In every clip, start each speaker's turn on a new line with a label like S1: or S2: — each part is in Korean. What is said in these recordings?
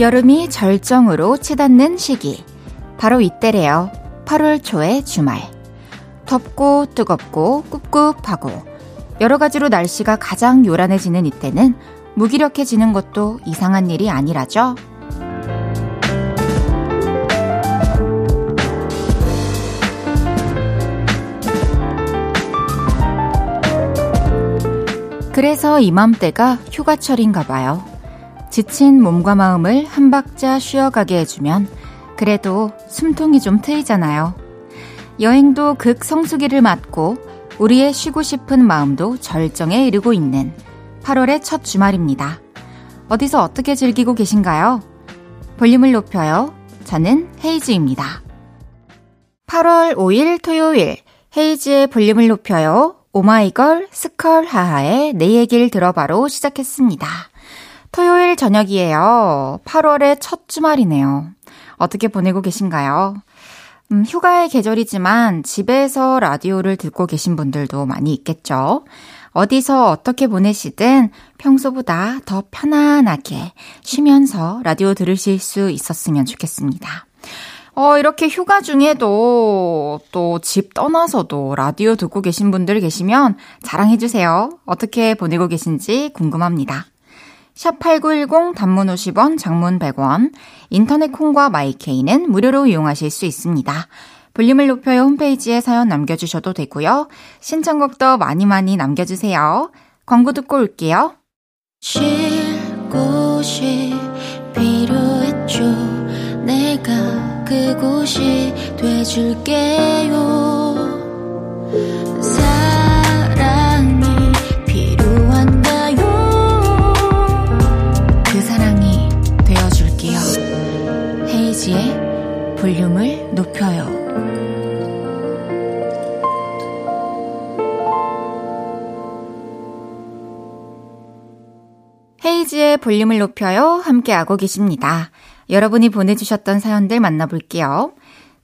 S1: 여름이 절정으로 치닫는 시기. 바로 이때래요. 8월 초의 주말. 덥고 뜨겁고 꿉꿉하고 여러 가지로 날씨가 가장 요란해지는 이때는 무기력해지는 것도 이상한 일이 아니라죠. 그래서 이맘때가 휴가철인가 봐요. 지친 몸과 마음을 한 박자 쉬어가게 해주면 그래도 숨통이 좀 트이잖아요. 여행도 극성수기를 맞고 우리의 쉬고 싶은 마음도 절정에 이르고 있는 8월의 첫 주말입니다. 어디서 어떻게 즐기고 계신가요? 볼륨을 높여요. 저는 헤이즈입니다. 8월 5일 토요일 헤이즈의 볼륨을 높여요. 오마이걸 스컬 하하의 내 얘기를 들어봐로 시작했습니다. 토요일 저녁이에요. 8월의 첫 주말이네요. 어떻게 보내고 계신가요? 음, 휴가의 계절이지만 집에서 라디오를 듣고 계신 분들도 많이 있겠죠. 어디서 어떻게 보내시든 평소보다 더 편안하게 쉬면서 라디오 들으실 수 있었으면 좋겠습니다. 어, 이렇게 휴가 중에도 또 집 떠나서도 라디오 듣고 계신 분들 계시면 자랑해주세요. 어떻게 보내고 계신지 궁금합니다. 샵8910 단문 50원, 장문 100원, 인터넷 콩과 마이케이는 무료로 이용하실 수 있습니다. 볼륨을 높여요 홈페이지에 사연 남겨주셔도 되고요. 신청곡도 많이 많이 남겨주세요. 광고 듣고 올게요. 쉴 곳이 필요했죠. 내가 그곳이 돼줄게요. 볼륨을 높여요. 헤이지의 볼륨을 높여요. 함께하고 계십니다. 여러분이 보내주셨던 사연들 만나볼게요.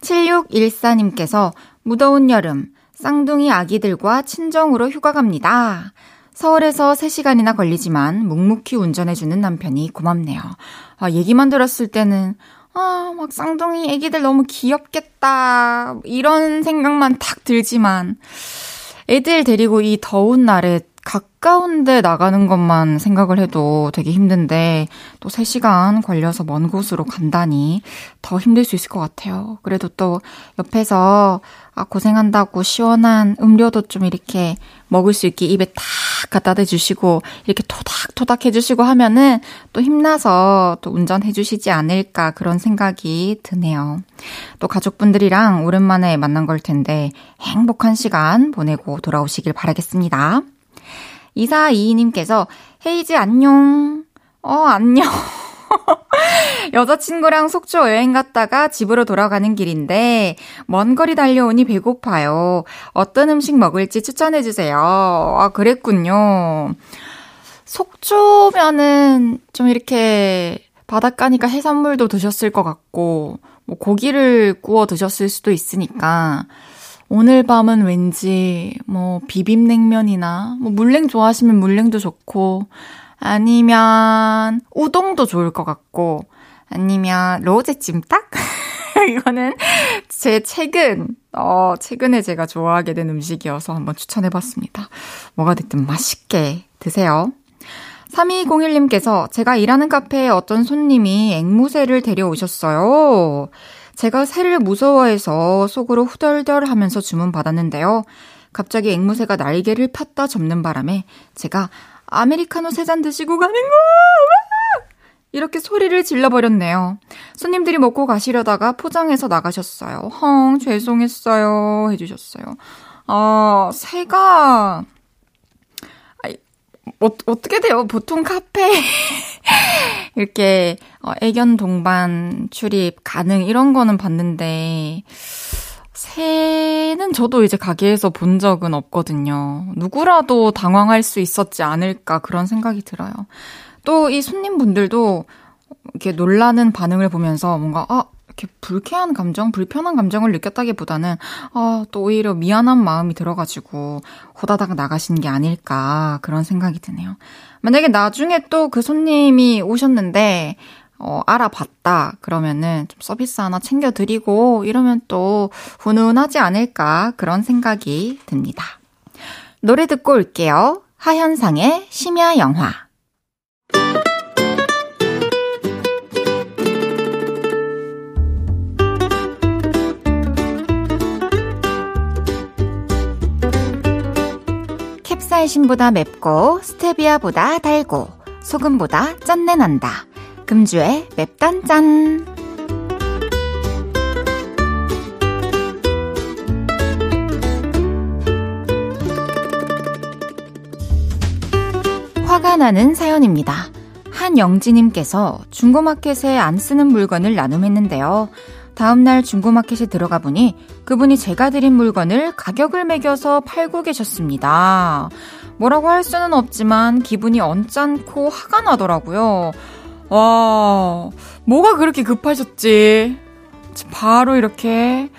S1: 7614님께서 무더운 여름, 쌍둥이 아기들과 친정으로 휴가 갑니다. 서울에서 3시간이나 걸리지만 묵묵히 운전해주는 남편이 고맙네요. 아, 얘기만 들었을 때는 아, 막 쌍둥이 애기들 너무 귀엽겠다. 이런 생각만 탁 들지만, 애들 데리고 이 더운 날에 가까운데 나가는 것만 생각을 해도 되게 힘든데 또 3시간 걸려서 먼 곳으로 간다니 더 힘들 수 있을 것 같아요. 그래도 또 옆에서 아, 고생한다고 시원한 음료도 좀 이렇게 먹을 수 있게 입에 탁 갖다 대주시고 이렇게 토닥토닥 해주시고 하면은 또 힘나서 또 운전해주시지 않을까 그런 생각이 드네요. 또 가족분들이랑 오랜만에 만난 걸 텐데 행복한 시간 보내고 돌아오시길 바라겠습니다. 2422님께서 헤이즈 안녕. 어, 안녕. 여자친구랑 속초 여행 갔다가 집으로 돌아가는 길인데 먼 거리 달려오니 배고파요. 어떤 음식 먹을지 추천해 주세요. 아, 그랬군요. 속초면은 좀 이렇게 바닷가니까 해산물도 드셨을 것 같고 뭐 고기를 구워 드셨을 수도 있으니까 오늘 밤은 왠지 뭐 비빔냉면이나 뭐 물냉 좋아하시면 물냉도 좋고 아니면 우동도 좋을 것 같고 아니면 로제 찜닭? 이거는 제 최근 어 최근에 제가 좋아하게 된 음식이어서 한번 추천해 봤습니다. 뭐가 됐든 맛있게 드세요. 3201님께서 제가 일하는 카페에 어떤 손님이 앵무새를 데려오셨어요. 제가 새를 무서워해서 속으로 후덜덜 하면서 주문 받았는데요. 갑자기 앵무새가 날개를 폈다 접는 바람에 제가 아메리카노 세 잔 드시고 가는 거! 이렇게 소리를 질러버렸네요. 손님들이 먹고 가시려다가 포장해서 나가셨어요. 헝, 죄송했어요. 해주셨어요. 어, 새가, 어, 어떻게 돼요? 보통 카페 이렇게, 어, 애견 동반 출입 가능, 이런 거는 봤는데, 새는 저도 이제 가게에서 본 적은 없거든요. 누구라도 당황할 수 있었지 않을까 그런 생각이 들어요. 또 이 손님분들도 이렇게 놀라는 반응을 보면서 뭔가, 아, 이렇게 불쾌한 감정, 불편한 감정을 느꼈다기보다는, 아, 또 오히려 미안한 마음이 들어가지고 호다닥 나가신 게 아닐까 그런 생각이 드네요. 만약에 나중에 또 그 손님이 오셨는데, 어, 알아봤다. 그러면은 좀 서비스 하나 챙겨드리고 이러면 또 훈훈하지 않을까 그런 생각이 듭니다. 노래 듣고 올게요. 하현상의 심야 영화. 캡사이신보다 맵고 스테비아보다 달고 소금보다 짠내 난다. 금주의 맵단짠. 화가 나는 사연입니다. 한영지님께서 중고마켓에 안 쓰는 물건을 나눔했는데요. 다음날 중고마켓에 들어가 보니 그분이 제가 드린 물건을 가격을 매겨서 팔고 계셨습니다. 뭐라고 할 수는 없지만 기분이 언짢고 화가 나더라고요. 와, 뭐가 그렇게 급하셨지? 바로 이렇게,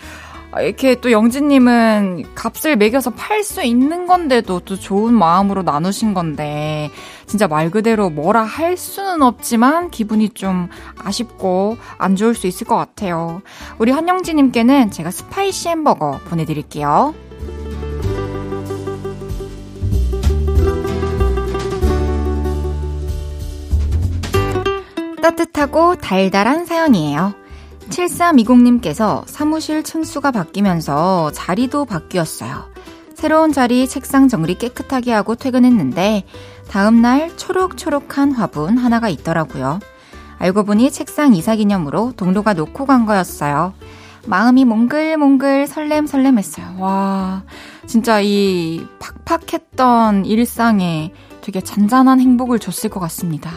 S1: 이렇게 또 영진님은 값을 매겨서 팔 수 있는 건데도 또 좋은 마음으로 나누신 건데, 진짜 말 그대로 뭐라 할 수는 없지만 기분이 좀 아쉽고 안 좋을 수 있을 것 같아요. 우리 한영진님께는 제가 spicy 햄버거 보내드릴게요. 따뜻하고 달달한 사연이에요. 7320님께서 사무실 층수가 바뀌면서 자리도 바뀌었어요. 새로운 자리 책상 정리 깨끗하게 하고 퇴근했는데 다음날 초록초록한 화분 하나가 있더라고요. 알고 보니 책상 이사 기념으로 동료가 놓고 간 거였어요. 마음이 몽글몽글 설렘설렘했어요. 와, 진짜 이 팍팍했던 일상에 되게 잔잔한 행복을 줬을 것 같습니다.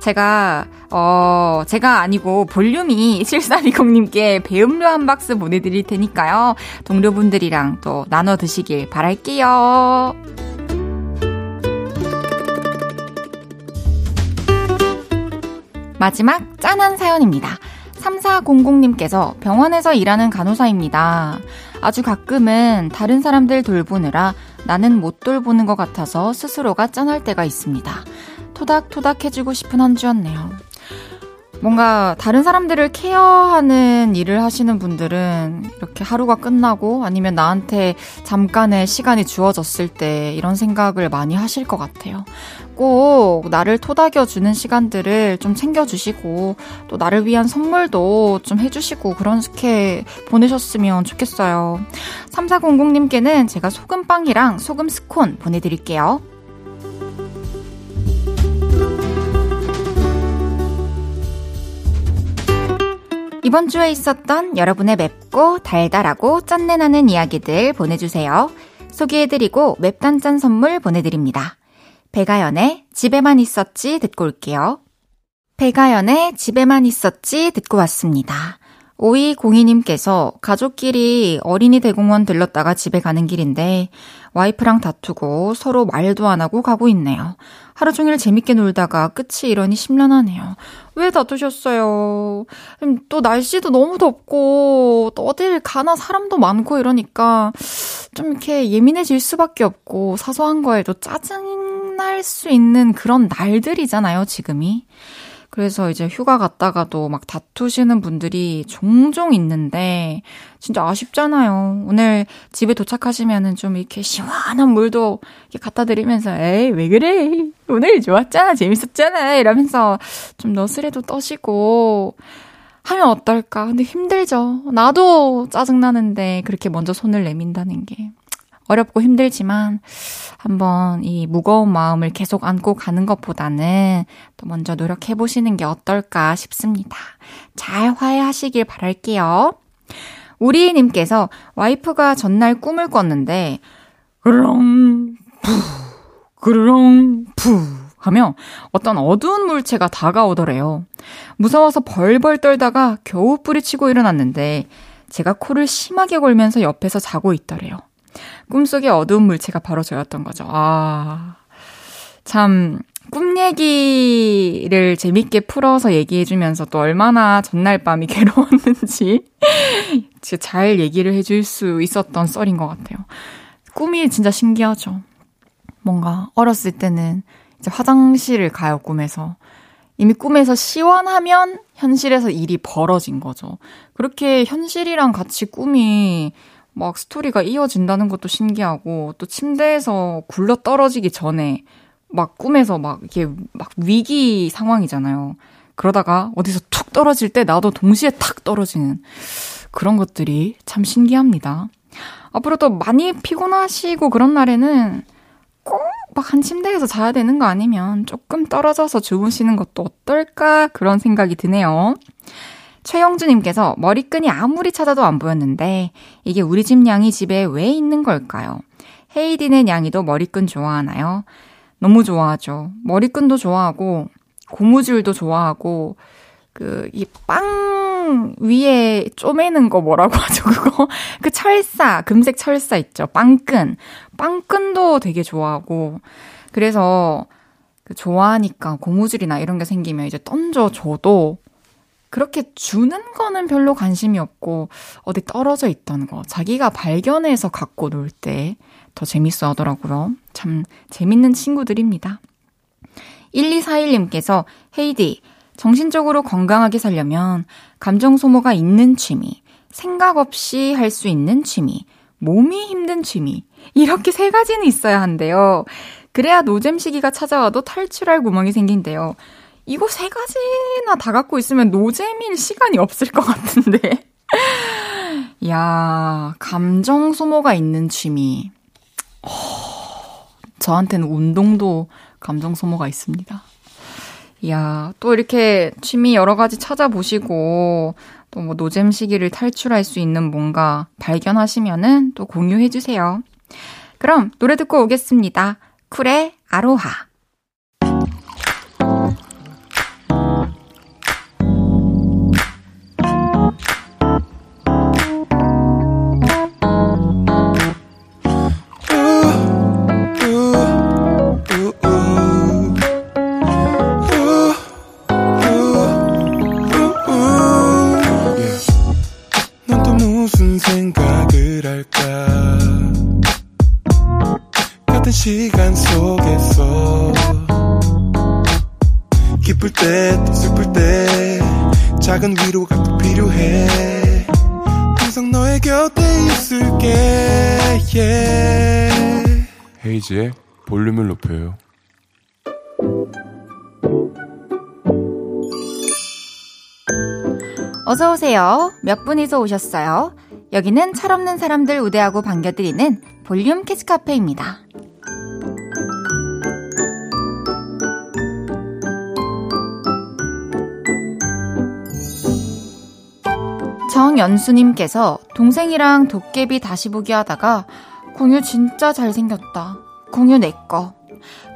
S1: 제가, 어, 제가 아니고 볼륨이 7320님께 배음료 한 박스 보내드릴 테니까요. 동료분들이랑 또 나눠 드시길 바랄게요. 마지막 짠한 사연입니다. 3400님께서 병원에서 일하는 간호사입니다. 아주 가끔은 다른 사람들 돌보느라 나는 못 돌보는 것 같아서 스스로가 짠할 때가 있습니다. 토닥토닥 해주고 싶은 한 주였네요. 뭔가 다른 사람들을 케어하는 일을 하시는 분들은 이렇게 하루가 끝나고 아니면 나한테 잠깐의 시간이 주어졌을 때 이런 생각을 많이 하실 것 같아요. 꼭 나를 토닥여주는 시간들을 좀 챙겨주시고 또 나를 위한 선물도 좀 해주시고 그렇게 보내셨으면 좋겠어요. 3400님께는 제가 소금빵이랑 소금 스콘 보내드릴게요. 이번 주에 있었던 여러분의 맵고 달달하고 짠내나는 이야기들 보내주세요. 소개해드리고 맵단짠 선물 보내드립니다. 배가연의 집에만 있었지 듣고 올게요. 배가연의 집에만 있었지 듣고 왔습니다. 5202님께서 가족끼리 어린이 대공원 들렀다가 집에 가는 길인데 와이프랑 다투고 서로 말도 안 하고 가고 있네요. 하루 종일 재밌게 놀다가 끝이 이러니 심란하네요. 왜 다투셨어요? 음, 또 날씨도 너무 덥고 또 어딜 가나 사람도 많고 이러니까 좀 이렇게 예민해질 수밖에 없고 사소한 거에도 짜증 날 수 있는 그런 날들이잖아요, 지금이. 그래서 이제 휴가 갔다가도 막 다투시는 분들이 종종 있는데 진짜 아쉽잖아요. 오늘 집에 도착하시면은 좀 이렇게 시원한 물도 이렇게 갖다 드리면서 에이 왜 그래 오늘 좋았잖아 재밌었잖아 이러면서 좀 너스레도 떠시고 하면 어떨까? 근데 힘들죠. 나도 짜증 나는데 그렇게 먼저 손을 내민다는 게. 어렵고 힘들지만 한번 이 무거운 마음을 계속 안고 가는 것보다는 또 먼저 노력해 보시는 게 어떨까 싶습니다. 잘 화해하시길 바랄게요. 우리님께서 와이프가 전날 꿈을 꿨는데 그렁 푸 그렁 푸 하며 어떤 어두운 물체가 다가오더래요. 무서워서 벌벌 떨다가 겨우 뿌리치고 일어났는데 제가 코를 심하게 골면서 옆에서 자고 있더래요. 꿈속의 어두운 물체가 바로 저였던 거죠. 아, 참, 꿈 얘기를 재밌게 풀어서 얘기해주면서 또 얼마나 전날 밤이 괴로웠는지 잘 얘기를 해줄 수 있었던 썰인 것 같아요. 꿈이 진짜 신기하죠. 뭔가 어렸을 때는 이제 화장실을 가요, 꿈에서. 이미 꿈에서 시원하면 현실에서 일이 벌어진 거죠. 그렇게 현실이랑 같이 꿈이 막 스토리가 이어진다는 것도 신기하고 또 침대에서 굴러 떨어지기 전에 막 꿈에서 막 이게 막 위기 상황이잖아요. 그러다가 어디서 툭 떨어질 때 나도 동시에 탁 떨어지는 그런 것들이 참 신기합니다. 앞으로도 많이 피곤하시고 그런 날에는 꼭 막 한 침대에서 자야 되는 거 아니면 조금 떨어져서 주무시는 것도 어떨까 그런 생각이 드네요. 최영주님께서 머리끈이 아무리 찾아도 안 보였는데 이게 우리 집 냥이 집에 왜 있는 걸까요? 헤이디네 냥이도 머리끈 좋아하나요? 너무 좋아하죠. 머리끈도 좋아하고 고무줄도 좋아하고 그 이 빵 위에 쪼매는 거 뭐라고 하죠 그거 그 철사 금색 철사 있죠 빵끈 빵끈도 되게 좋아하고 그래서 그 좋아하니까 고무줄이나 이런 게 생기면 이제 던져 줘도 그렇게 주는 거는 별로 관심이 없고 어디 떨어져 있던 거 자기가 발견해서 갖고 놀 때 더 재밌어 하더라고요. 참 재밌는 친구들입니다. 1241님께서 헤이디 정신적으로 건강하게 살려면 감정 소모가 있는 취미, 생각 없이 할 수 있는 취미, 몸이 힘든 취미 이렇게 세 가지는 있어야 한대요. 그래야 노잼 시기가 찾아와도 탈출할 구멍이 생긴대요. 이거 세 가지나 다 갖고 있으면 노잼일 시간이 없을 것 같은데. 야, 감정 소모가 있는 취미. 어, 저한테는 운동도 감정 소모가 있습니다. 야, 또 이렇게 취미 여러 가지 찾아보시고, 또 뭐 노잼 시기를 탈출할 수 있는 뭔가 발견하시면은 또 공유해 주세요. 그럼 노래 듣고 오겠습니다. 쿨의 아로하. 어서 오세요. 몇 분이서 오셨어요? 여기는 철없는 사람들 우대하고 반겨드리는 볼륨 캐치 카페입니다. 정연수님께서 동생이랑 도깨비 다시 보기 하다가 공유 진짜 잘생겼다. 공유 내 거.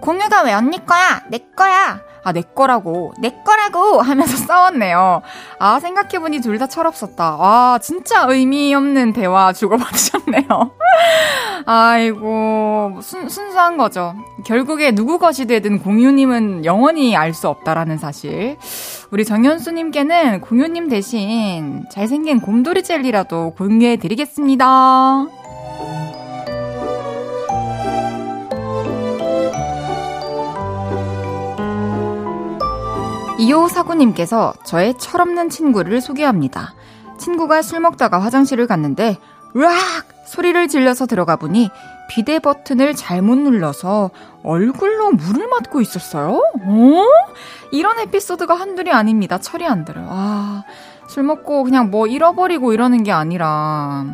S1: 공유가 왜 언니 거야? 내 거야. 아, 내 거라고. 내 거라고 하면서 싸웠네요. 아, 생각해보니 둘 다 철없었다. 와, 진짜 의미 없는 대화 주고받으셨네요. 아이고, 순, 순수한 거죠. 결국에 누구 것이 되든 공유님은 영원히 알 수 없다라는 사실. 우리 정현수님께는 공유님 대신 잘생긴 곰돌이 젤리라도 공유해드리겠습니다. 2549님께서 저의 철없는 친구를 소개합니다. 친구가 술 먹다가 화장실을 갔는데, 으악! 소리를 질러서 들어가 보니 비대 버튼을 잘못 눌러서 얼굴로 물을 맞고 있었어요? 어? 이런 에피소드가 한둘이 아닙니다. 철이 안 들어요. 아, 술 먹고 그냥 뭐 잃어버리고 이러는 게 아니라,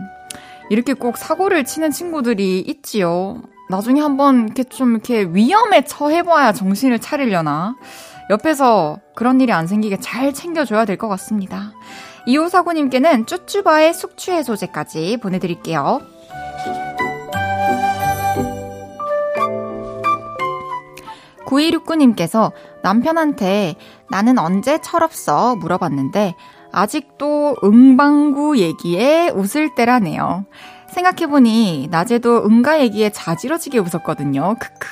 S1: 이렇게 꼭 사고를 치는 친구들이 있지요. 나중에 한번 이렇게 좀 이렇게 위험에 처해봐야 정신을 차리려나. 옆에서 그런 일이 안 생기게 잘 챙겨줘야 될 것 같습니다. 2549님께는 쭈쭈바의 숙취해소제까지 보내드릴게요. 9269님께서 남편한테 나는 언제 철없어 물어봤는데 아직도 응방구 얘기에 웃을 때라네요. 생각해보니 낮에도 응가 얘기에 자지러지게 웃었거든요. 크크.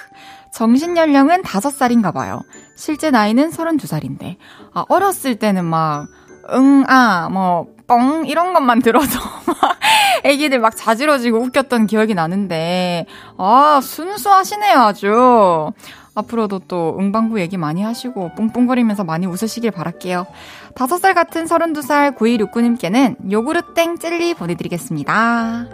S1: 정신 연령은 5살인가 봐요. 실제 나이는 32살인데. 아, 어렸을 때는 막, 응, 아, 뭐, 뻥, 이런 것만 들어도 막 애기들 막 자지러지고 웃겼던 기억이 나는데, 아, 순수하시네요, 아주. 앞으로도 또 응방구 얘기 많이 하시고 뿡뿡거리면서 많이 웃으시길 바랄게요. 5살 같은 32살 9169님께는 요구르 땡 젤리 보내드리겠습니다.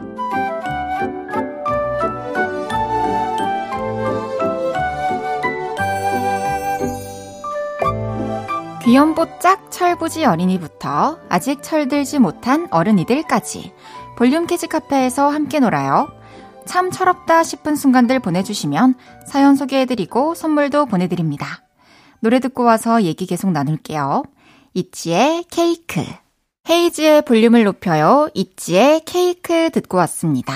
S1: 귀염뽀짝 철부지 어린이부터 아직 철들지 못한 어른이들까지 볼륨 키즈 카페에서 함께 놀아요. 참 철없다 싶은 순간들 보내주시면 사연 소개해드리고 선물도 보내드립니다. 노래 듣고 와서 얘기 계속 나눌게요. 있지의 케이크. 헤이즈의 볼륨을 높여요. 있지의 케이크 듣고 왔습니다.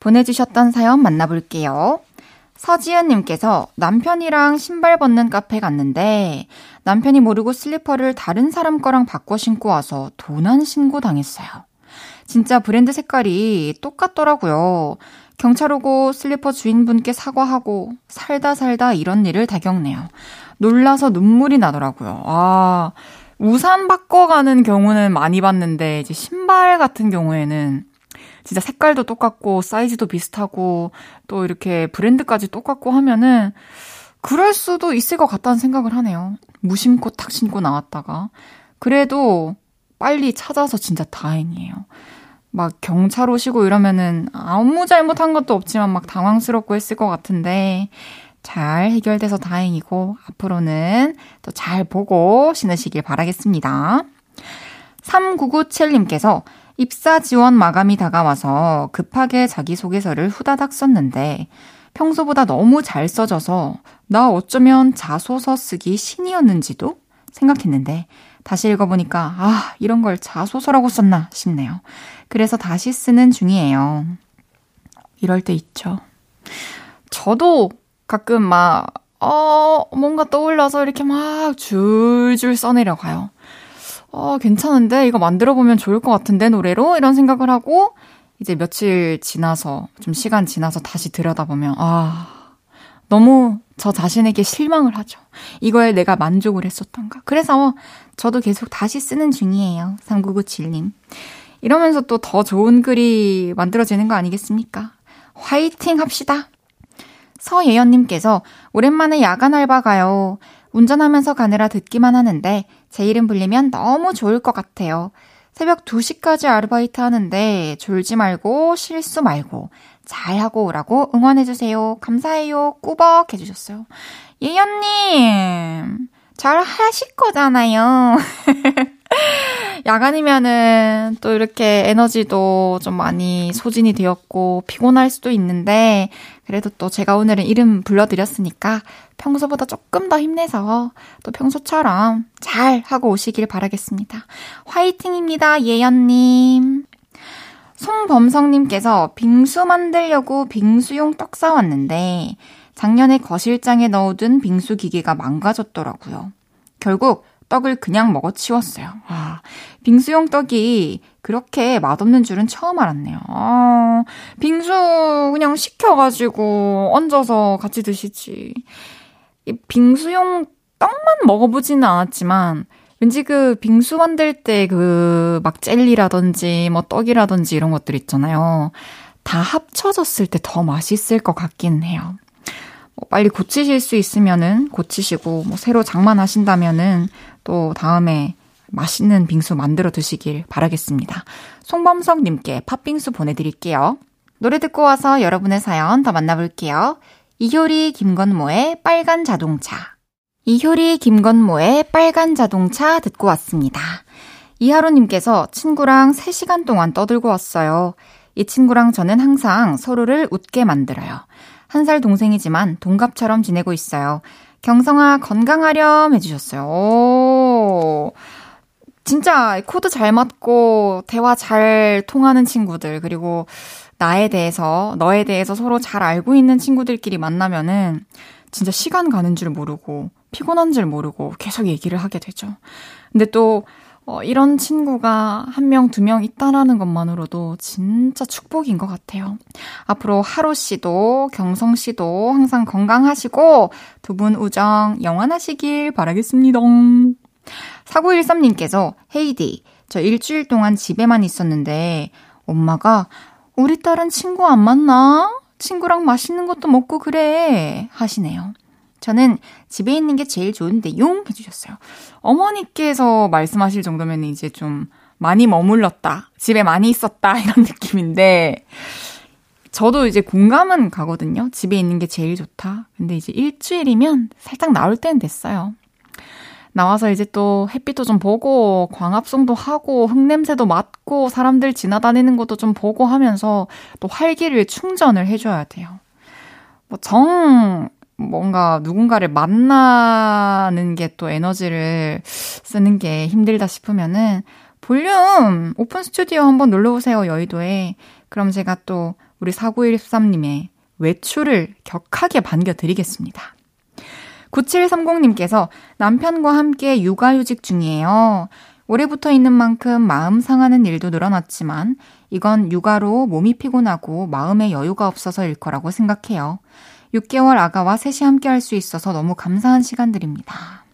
S1: 보내주셨던 사연 만나볼게요. 서지은님께서 남편이랑 신발 벗는 카페 갔는데 남편이 모르고 슬리퍼를 다른 사람 거랑 바꿔 신고 와서 도난 신고 당했어요. 진짜 브랜드 색깔이 똑같더라고요. 경찰 오고 슬리퍼 주인분께 사과하고 살다 살다 이런 일을 다 겪네요. 놀라서 눈물이 나더라고요. 아, 우산 바꿔가는 경우는 많이 봤는데 이제 신발 같은 경우에는 진짜 색깔도 똑같고 사이즈도 비슷하고 또 이렇게 브랜드까지 똑같고 하면은 그럴 수도 있을 것 같다는 생각을 하네요. 무심코 탁 신고 나왔다가. 그래도 빨리 찾아서 진짜 다행이에요. 막 경찰 오시고 이러면은 아무 잘못한 것도 없지만 막 당황스럽고 했을 것 같은데 잘 해결돼서 다행이고 앞으로는 또 잘 보고 신으시길 바라겠습니다. 3997님께서 입사 지원 마감이 다가와서 급하게 자기소개서를 후다닥 썼는데 평소보다 너무 잘 써져서 나 어쩌면 자소서 쓰기 신이었는지도 생각했는데 다시 읽어보니까 아, 이런 걸 자소서라고 썼나 싶네요. 그래서 다시 쓰는 중이에요. 이럴 때 있죠. 저도 가끔 막, 어, 뭔가 떠올라서 이렇게 막 줄줄 써내려가요. 어, 괜찮은데? 이거 만들어보면 좋을 것 같은데, 노래로? 이런 생각을 하고, 이제 며칠 지나서, 좀 시간 지나서 다시 들여다보면, 아, 너무 저 자신에게 실망을 하죠. 이거에 내가 만족을 했었던가. 그래서 저도 계속 다시 쓰는 중이에요. 3997님. 이러면서 또 더 좋은 글이 만들어지는 거 아니겠습니까? 화이팅 합시다. 서예연님께서 오랜만에 야간 알바 가요. 운전하면서 가느라 듣기만 하는데 제 이름 불리면 너무 좋을 것 같아요. 새벽 2시까지 아르바이트 하는데 졸지 말고 실수 말고 잘 하고 오라고 응원해주세요. 감사해요. 꾸벅 해주셨어요. 예연님, 잘 하실 거잖아요. 야간이면은 또 이렇게 에너지도 좀 많이 소진이 되었고 피곤할 수도 있는데 그래도 또 제가 오늘은 이름 불러드렸으니까 평소보다 조금 더 힘내서 또 평소처럼 잘 하고 오시길 바라겠습니다. 화이팅입니다, 예연님. 송범성님께서 빙수 만들려고 빙수용 떡 사왔는데 작년에 거실장에 넣어둔 빙수 기계가 망가졌더라고요. 결국 떡을 그냥 먹어 치웠어요. 아, 빙수용 떡이 그렇게 맛없는 줄은 처음 알았네요. 아, 빙수 그냥 시켜가지고 얹어서 같이 드시지. 이 빙수용 떡만 먹어보지는 않았지만 왠지 그 빙수 만들 때 그 막 젤리라든지 뭐 떡이라든지 이런 것들 있잖아요. 다 합쳐졌을 때 더 맛있을 것 같긴 해요. 뭐 빨리 고치실 수 있으면은 고치시고 뭐 새로 장만하신다면은 또 다음에 맛있는 빙수 만들어 드시길 바라겠습니다. 송범석님께 팥빙수 보내드릴게요. 노래 듣고 와서 여러분의 사연 더 만나볼게요. 이효리 김건모의 빨간 자동차. 이효리 김건모의 빨간 자동차 듣고 왔습니다. 이하로님께서 친구랑 3시간 동안 떠들고 왔어요. 이 친구랑 저는 항상 서로를 웃게 만들어요. 한 살 동생이지만 동갑처럼 지내고 있어요. 경성아 건강하렴 해주셨어요. 오. 진짜 코드 잘 맞고 대화 잘 통하는 친구들 그리고 나에 대해서 너에 대해서 서로 잘 알고 있는 친구들끼리 만나면은 진짜 시간 가는 줄 모르고 피곤한 줄 모르고 계속 얘기를 하게 되죠. 근데 또 어, 이런 친구가 한 명, 두 명 있다라는 것만으로도 진짜 축복인 것 같아요. 앞으로 하루 씨도, 경성 씨도 항상 건강하시고 두 분 우정 영원하시길 바라겠습니다. 4913님께서 헤이디, 저 일주일 동안 집에만 있었는데 엄마가 우리 딸은 친구 안 만나? 친구랑 맛있는 것도 먹고 그래. 하시네요. 저는 집에 있는 게 제일 좋은데 용 해주셨어요. 어머니께서 말씀하실 정도면 이제 좀 많이 머물렀다. 집에 많이 있었다. 이런 느낌인데, 저도 이제 공감은 가거든요. 집에 있는 게 제일 좋다. 근데 이제 일주일이면 살짝 나올 때는 됐어요. 나와서 이제 또 햇빛도 좀 보고, 광합성도 하고, 흙냄새도 맡고, 사람들 지나다니는 것도 좀 보고 하면서 또 활기를 충전을 해줘야 돼요. 뭐 정, 뭔가 누군가를 만나는 게 또 에너지를 쓰는 게 힘들다 싶으면은 볼륨 오픈 스튜디오 한번 놀러 오세요, 여의도에. 그럼 제가 또 우리 4913님의 외출을 격하게 반겨드리겠습니다. 9730님께서 남편과 함께 육아휴직 중이에요. 올해 붙어 있는 만큼 마음 상하는 일도 늘어났지만 이건 육아로 몸이 피곤하고 마음의 여유가 없어서일 거라고 생각해요. 6개월 아가와 셋이 함께 할 수 있어서 너무 감사한 시간들입니다.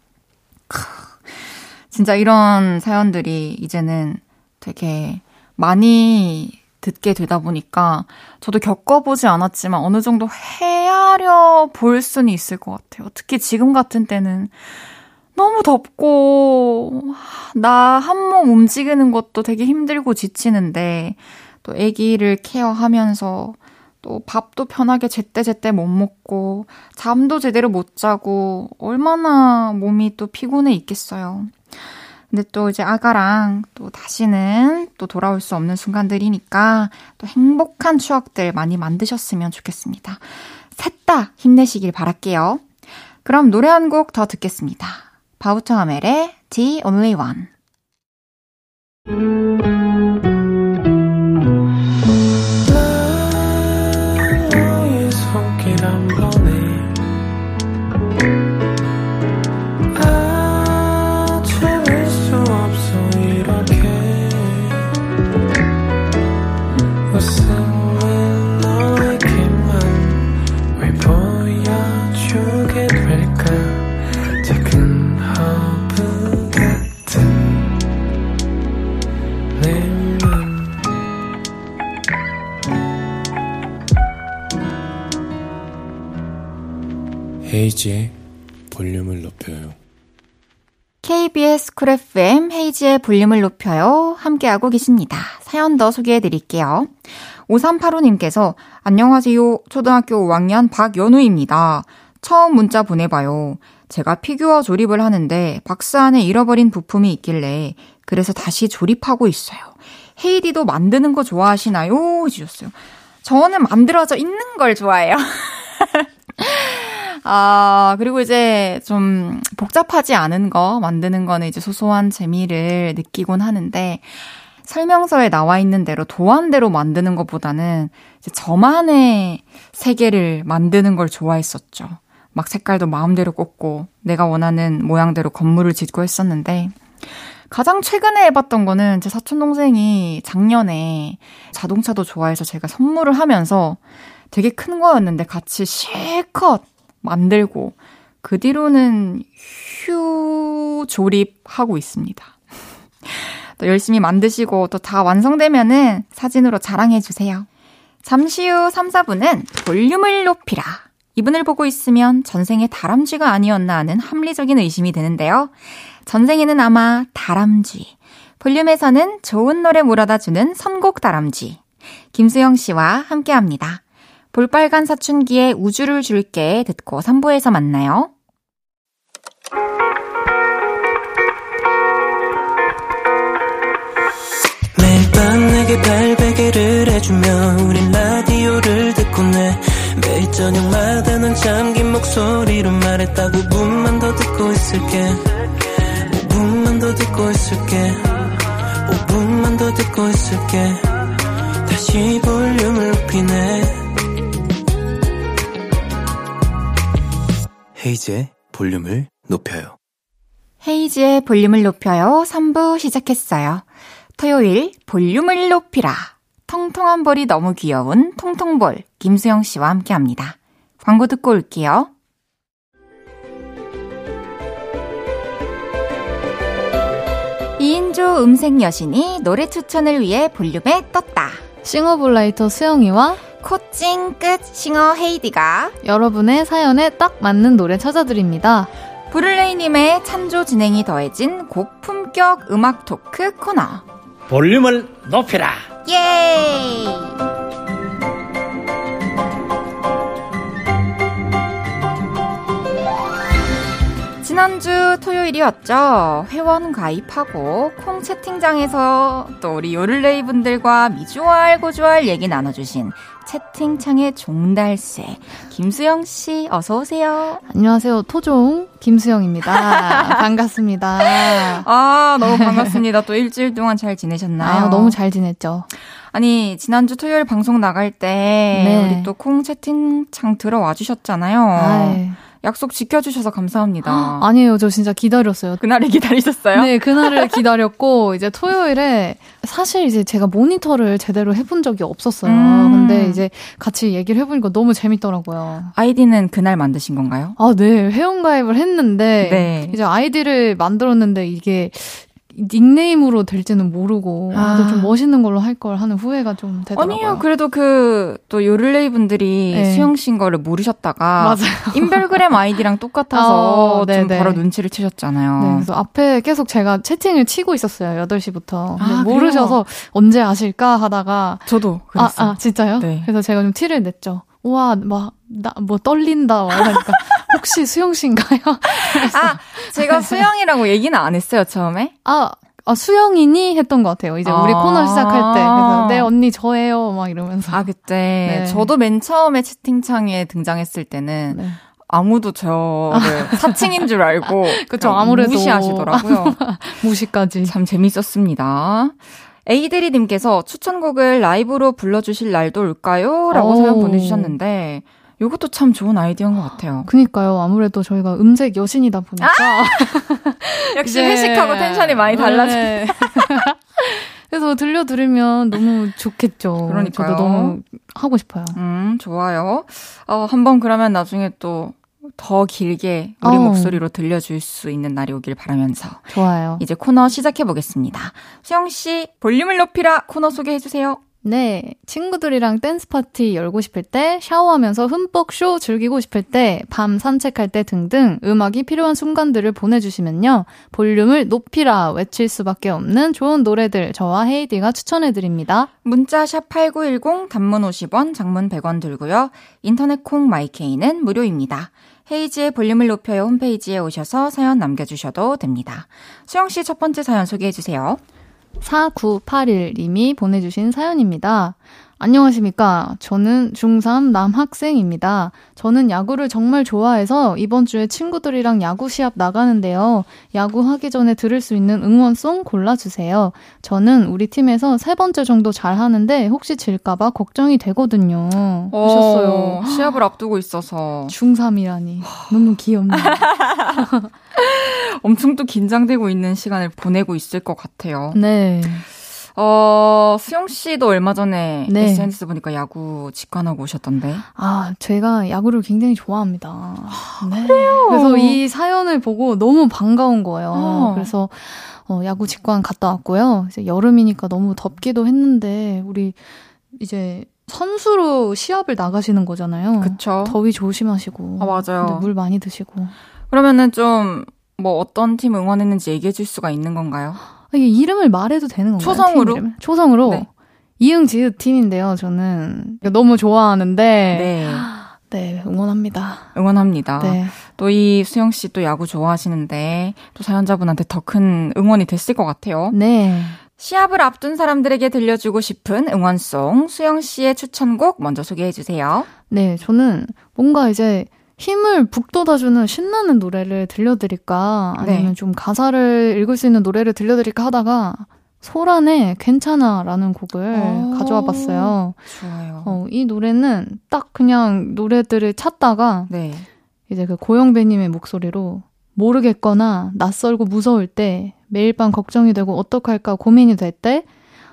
S1: 진짜 이런 사연들이 이제는 되게 많이 듣게 되다 보니까 저도 겪어보지 않았지만 어느 정도 헤아려 볼 수는 있을 것 같아요. 특히 지금 같은 때는 너무 덥고, 나 한 몸 움직이는 것도 되게 힘들고 지치는데, 또 아기를 케어하면서 또 밥도 편하게 제때제때 못 먹고, 잠도 제대로 못 자고, 얼마나 몸이 또 피곤해 있겠어요. 근데 또 이제 아가랑 또 다시는 또 돌아올 수 없는 순간들이니까 또 행복한 추억들 많이 만드셨으면 좋겠습니다. 셋다 힘내시길 바랄게요. 그럼 노래 한 곡 더 듣겠습니다. 바우처 하멜의 The Only One.
S2: 헤이즈의 볼륨을 높여요.
S1: KBS 쿨 FM 헤이즈의 볼륨을 높여요. 함께하고 계십니다. 사연 더 소개해 드릴게요. 5385님께서 안녕하세요. 초등학교 5학년 박연우입니다. 처음 문자 보내봐요. 제가 피규어 조립을 하는데 박스 안에 잃어버린 부품이 있길래 그래서 다시 조립하고 있어요. 헤이디도 만드는 거 좋아하시나요? 해주셨어요. 저는 만들어져 있는 걸 좋아해요. 아, 그리고 이제 좀 복잡하지 않은 거 만드는 거는 이제 소소한 재미를 느끼곤 하는데, 설명서에 나와 있는 대로 도안대로 만드는 것보다는 저만의 세계를 만드는 걸 좋아했었죠. 막 색깔도 마음대로 꽂고 내가 원하는 모양대로 건물을 짓고 했었는데 가장 최근에 해봤던 거는 제 사촌 동생이 작년에 자동차도 좋아해서 제가 선물을 하면서 되게 큰 거였는데 같이 실컷 만들고 그 뒤로는 휴 조립하고 있습니다. 또 열심히 만드시고 또 다 완성되면은 사진으로 자랑해 주세요. 잠시 후 3, 4분은 볼륨을 높이라. 이분을 보고 있으면 전생에 다람쥐가 아니었나 하는 합리적인 의심이 드는데요. 전생에는 아마 다람쥐. 볼륨에서는 좋은 노래 몰아다 주는 선곡 다람쥐. 김수영 씨와 함께 합니다. 볼빨간 사춘기에 우주를 줄게 듣고 3부에서 만나요. 매일 밤 내게 발베개를 해주며 우린 라디오를 듣고 내 매일 저녁마다 넌 잠긴 목소리로 말했다 5분만 더 듣고 있을게. 5분만 더 듣고 있을게. 5분만 더 듣고 있을게. 다시 볼륨을 높이네 헤이즈의 볼륨을 높여요. 헤이즈의 볼륨을 높여요. 3부 시작했어요. 토요일 볼륨을 높이라. 통통한 볼이 너무 귀여운 통통볼 김수영 씨와 함께 합니다. 광고 듣고 올게요. 2인조 음색 여신이 노래 추천을 위해 볼륨에 떴다.
S3: 싱어블라이터 수영이와
S1: 코칭 끝 싱어 헤이디가
S3: 여러분의 사연에 딱 맞는 노래 찾아드립니다.
S1: 브룰레이님의 찬조 진행이 더해진 고품격 음악 토크 코너.
S4: 볼륨을 높여라.
S1: 예! 지난주 토요일이었죠. 회원 가입하고 콩 채팅장에서 또 우리 요를레이 분들과 미주알 고주알 얘기 나눠주신 채팅창의 종달새 김수영 씨 어서 오세요.
S3: 안녕하세요. 토종 김수영입니다. 반갑습니다.
S1: 아 너무 반갑습니다. 또 일주일 동안 잘 지내셨나요?
S3: 아, 너무 잘 지냈죠.
S1: 아니 지난주 토요일 방송 나갈 때 네. 우리 또 콩 채팅창 들어와 주셨잖아요. 아이. 약속 지켜주셔서 감사합니다.
S3: 아니에요. 저 진짜 기다렸어요.
S1: 그날을 기다리셨어요?
S3: 네, 그날을 기다렸고, 이제 토요일에 사실 이제 제가 모니터를 제대로 해본 적이 없었어요. 음. 근데 이제 같이 얘기를 해보니까 너무 재밌더라고요.
S1: 아이디는 그날 만드신 건가요?
S3: 아, 네. 회원가입을 했는데, 네. 이제 아이디를 만들었는데 이게 닉네임으로 될지는 모르고 아. 좀 멋있는 걸로 할 걸 하는 후회가 좀 되더라고요.
S1: 아니요, 그래도 그 또 요를레이 분들이 네. 수영 씨인 거를 모르셨다가 맞아요. 인별그램 아이디랑 똑같아서 어, 좀 바로 눈치를 채셨잖아요.
S3: 네, 그래서 앞에 계속 제가 채팅을 치고 있었어요. 8시부터. 아, 모르셔서 언제 아실까 하다가
S1: 저도 그랬어요.
S3: 아, 아 진짜요? 네. 그래서 제가 좀 티를 냈죠. 우와, 막, 나, 뭐, 떨린다, 막 이러니까. 혹시 수영 씨인가요?
S1: 아, 제가 수영이라고 얘기는 안 했어요, 처음에?
S3: 아, 아, 수영이니? 했던 것 같아요. 이제 우리 아~ 코너 시작할 때. 그래서, 네, 언니 저예요. 막 이러면서.
S1: 아, 그때. 네. 저도 맨 처음에 채팅창에 등장했을 때는. 네. 아무도 저를 사칭인 줄 알고
S3: 그쵸 아무래도
S1: 무시하시더라고요.
S3: 무시까지
S1: 참 재밌었습니다. 에이드리님께서 추천곡을 라이브로 불러주실 날도 올까요? 라고 사연 보내주셨는데 이것도 참 좋은 아이디어인 것 같아요.
S3: 그니까요. 아무래도 저희가 음색 여신이다 보니까. 아!
S1: 역시 회식하고 텐션이 많이 달라져. 네.
S3: 그래서 들려드리면 너무 좋겠죠. 그러니까요. 저도 너무 하고 싶어요.
S1: 음, 좋아요. 어, 한번 그러면 나중에 또 더 길게 우리 어. 목소리로 들려줄 수 있는 날이 오길 바라면서.
S3: 좋아요.
S1: 이제 코너 시작해 보겠습니다. 수영 씨, 볼륨을 높이라 코너 소개해 주세요.
S3: 네. 친구들이랑 댄스 파티 열고 싶을 때, 샤워하면서 흠뻑 쇼 즐기고 싶을 때, 밤 산책할 때 등등 음악이 필요한 순간들을 보내주시면요. 볼륨을 높이라 외칠 수밖에 없는 좋은 노래들 저와 헤이디가 추천해드립니다.
S1: 문자 샵8910 단문 50원, 장문 100원 들고요. 인터넷 콩 마이케이는 무료입니다. 헤이지의 볼륨을 높여요 홈페이지에 오셔서 사연 남겨주셔도 됩니다. 수영씨 첫 번째 사연 소개해주세요.
S3: 4981님이 보내주신 사연입니다. 안녕하십니까. 저는 중3 남학생입니다. 저는 야구를 정말 좋아해서 이번 주에 친구들이랑 야구 시합 나가는데요. 야구 하기 전에 들을 수 있는 응원송 골라주세요. 저는 우리 팀에서 세 번째 정도 잘 하는데 혹시 질까봐 걱정이 되거든요.
S1: 어, 하셨어요. 시합을 앞두고 있어서.
S3: 중3이라니. 너무 귀엽네요.
S1: 엄청 또 긴장되고 있는 시간을 보내고 있을 것 같아요.
S3: 네.
S1: 어, 수영 씨도 얼마 전에 네. SNS 보니까 야구 직관하고 오셨던데.
S3: 아, 제가 야구를 굉장히 좋아합니다.
S1: 아, 네. 그래요?
S3: 그래서 이 사연을 보고 너무 반가운 거예요. 어. 그래서 어, 야구 직관 갔다 왔고요. 이제 여름이니까 너무 덥기도 했는데 우리 이제 선수로 시합을 나가시는 거잖아요.
S1: 그쵸.
S3: 더위 조심하시고.
S1: 아, 맞아요.
S3: 물 많이 드시고.
S1: 그러면은 좀 뭐 어떤 팀 응원했는지 얘기해 줄 수가 있는 건가요?
S3: 이게 이름을 말해도 되는 건가요?
S1: 초성으로?
S3: 초성으로? 네. 이응 지읒 팀인데요, 저는. 너무 좋아하는데. 네. 네, 응원합니다.
S1: 응원합니다. 네. 또이 수영 씨 또 야구 좋아하시는데 또 사연자분한테 더 큰 응원이 됐을 것 같아요.
S3: 네.
S1: 시합을 앞둔 사람들에게 들려주고 싶은 응원송 수영 씨의 추천곡 먼저 소개해 주세요.
S3: 네, 저는 뭔가 이제 힘을 북돋아주는 신나는 노래를 들려드릴까 아니면 네. 좀 가사를 읽을 수 있는 노래를 들려드릴까 하다가 소란의 괜찮아라는 곡을 가져와 봤어요.
S1: 좋아요.
S3: 어, 이 노래는 딱 그냥 노래들을 찾다가 네. 이제 그 고영배님의 목소리로 모르겠거나 낯설고 무서울 때 매일 밤 걱정이 되고 어떡할까 고민이 될 때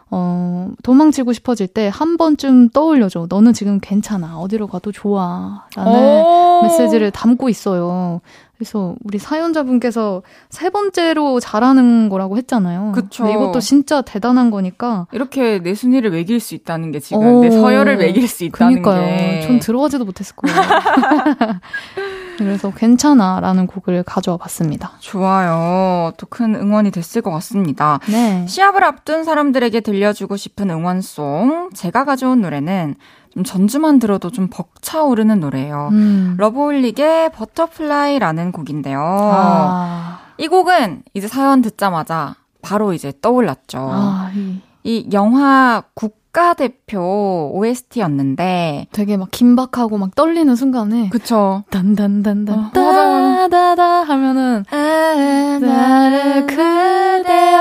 S3: 어, 도망치고 싶어질 때 한 번쯤 떠올려줘. 너는 지금 괜찮아. 어디로 가도 좋아. 라는 메시지를 담고 있어요. 그래서 우리 사연자분께서 세 번째로 잘하는 거라고 했잖아요.
S1: 그쵸.
S3: 이것도 진짜 대단한 거니까.
S1: 이렇게 내 순위를 매길 수 있다는 게 지금 오, 내 서열을 매길 수 있다는
S3: 그러니까요. 게. 전 들어가지도 못했을 거예요. 그래서 괜찮아 라는 곡을 가져와 봤습니다.
S1: 좋아요. 또 큰 응원이 됐을 것 같습니다. 네. 시합을 앞둔 사람들에게 들려주고 싶은 응원송. 제가 가져온 노래는 좀 전주만 들어도 좀 벅차오르는 노래예요. 음. 러브홀릭의 Butterfly라는 곡인데요. 아. 이 곡은 이제 사연 듣자마자 바로 이제 떠올랐죠. 아, 이. 이 영화 국가대표 OST였는데
S3: 되게 막 긴박하고 막 떨리는 순간에
S1: 그쵸.
S3: 단단단단 어, 따다다 하면은 나를 그대여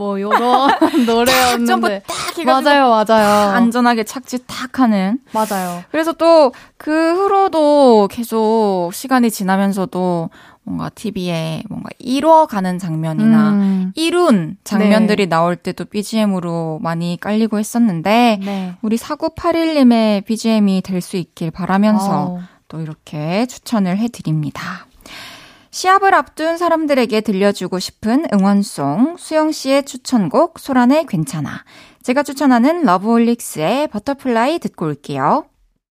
S3: 뭐 요런 노래였는데
S1: 맞아요 맞아요 안전하게 착지 딱 하는
S3: 맞아요
S1: 그래서 또 그 후로도 계속 시간이 지나면서도 뭔가 TV에 뭔가 이뤄가는 장면이나 음. 이룬 장면들이 네. 나올 때도 BGM으로 많이 깔리고 했었는데 네. 우리 4981님의 BGM이 될 수 있길 바라면서 오. 또 이렇게 추천을 해드립니다. 시합을 앞둔 사람들에게 들려주고 싶은 응원송, 수영 씨의 추천곡, 소란의 괜찮아. 제가 추천하는 러브홀릭스의 Butterfly 듣고 올게요.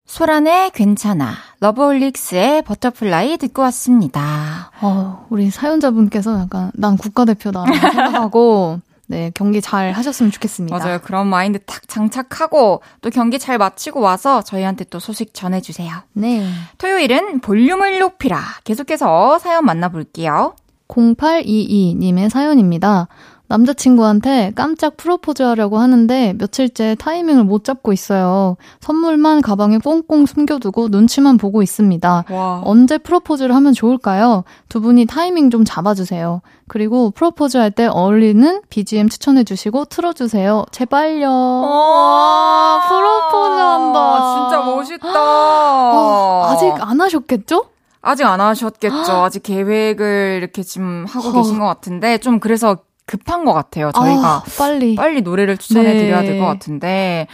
S1: 소란의 괜찮아, 러브홀릭스의 Butterfly 듣고 왔습니다.
S3: 어, 우리 사연자분께서 약간 난 국가대표다 생각하고 네, 경기 잘 하셨으면 좋겠습니다.
S1: 맞아요. 그런 마인드 탁 장착하고 또 경기 잘 마치고 와서 저희한테 또 소식 전해주세요.
S3: 네.
S1: 토요일은 볼륨을 높이라. 계속해서 사연 만나볼게요.
S3: 0822님의 사연입니다. 남자친구한테 깜짝 프로포즈 하려고 하는데 며칠째 타이밍을 못 잡고 있어요. 선물만 가방에 꽁꽁 숨겨두고 눈치만 보고 있습니다. 와. 언제 프로포즈를 하면 좋을까요? 두 분이 타이밍 좀 잡아주세요. 그리고 프로포즈 할 때 어울리는 BGM 추천해주시고 틀어주세요. 제발요.
S1: 와, 프로포즈 한다. 진짜 멋있다. 어,
S3: 아직 안 하셨겠죠?
S1: 아직 안 하셨겠죠. 아직 계획을 이렇게 지금 하고 계신 것 같은데, 좀 그래서 급한 것 같아요. 저희가 아,
S3: 빨리
S1: 빨리 노래를 추천해 드려야 네. 될것 같은데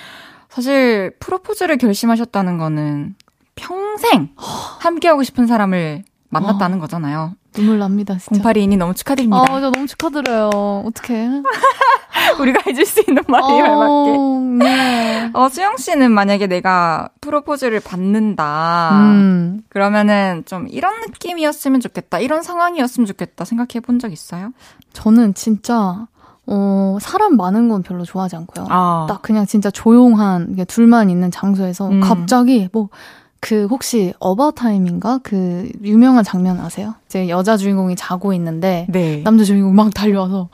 S1: 사실 프로포즈를 결심하셨다는 거는 평생 함께하고 싶은 사람을 만났다는 어. 거잖아요.
S3: 눈물 납니다, 진짜.
S1: 0822님 너무 축하드립니다.
S3: 아, 저 너무 축하드려요. 어떡해.
S1: 우리가 해줄 수 있는 말이 어, 말밖에. 네. 어, 수영 씨는 만약에 내가 프로포즈를 받는다. 음. 그러면은 좀 이런 느낌이었으면 좋겠다. 이런 상황이었으면 좋겠다. 생각해 본 적 있어요?
S3: 저는 진짜 어, 사람 많은 건 별로 좋아하지 않고요. 아. 딱 그냥 진짜 조용한, 둘만 있는 장소에서 음. 갑자기 뭐, 그 혹시 어바타임인가 그 유명한 장면 아세요? 이제 여자 주인공이 자고 있는데 네. 남자 주인공 막 달려와서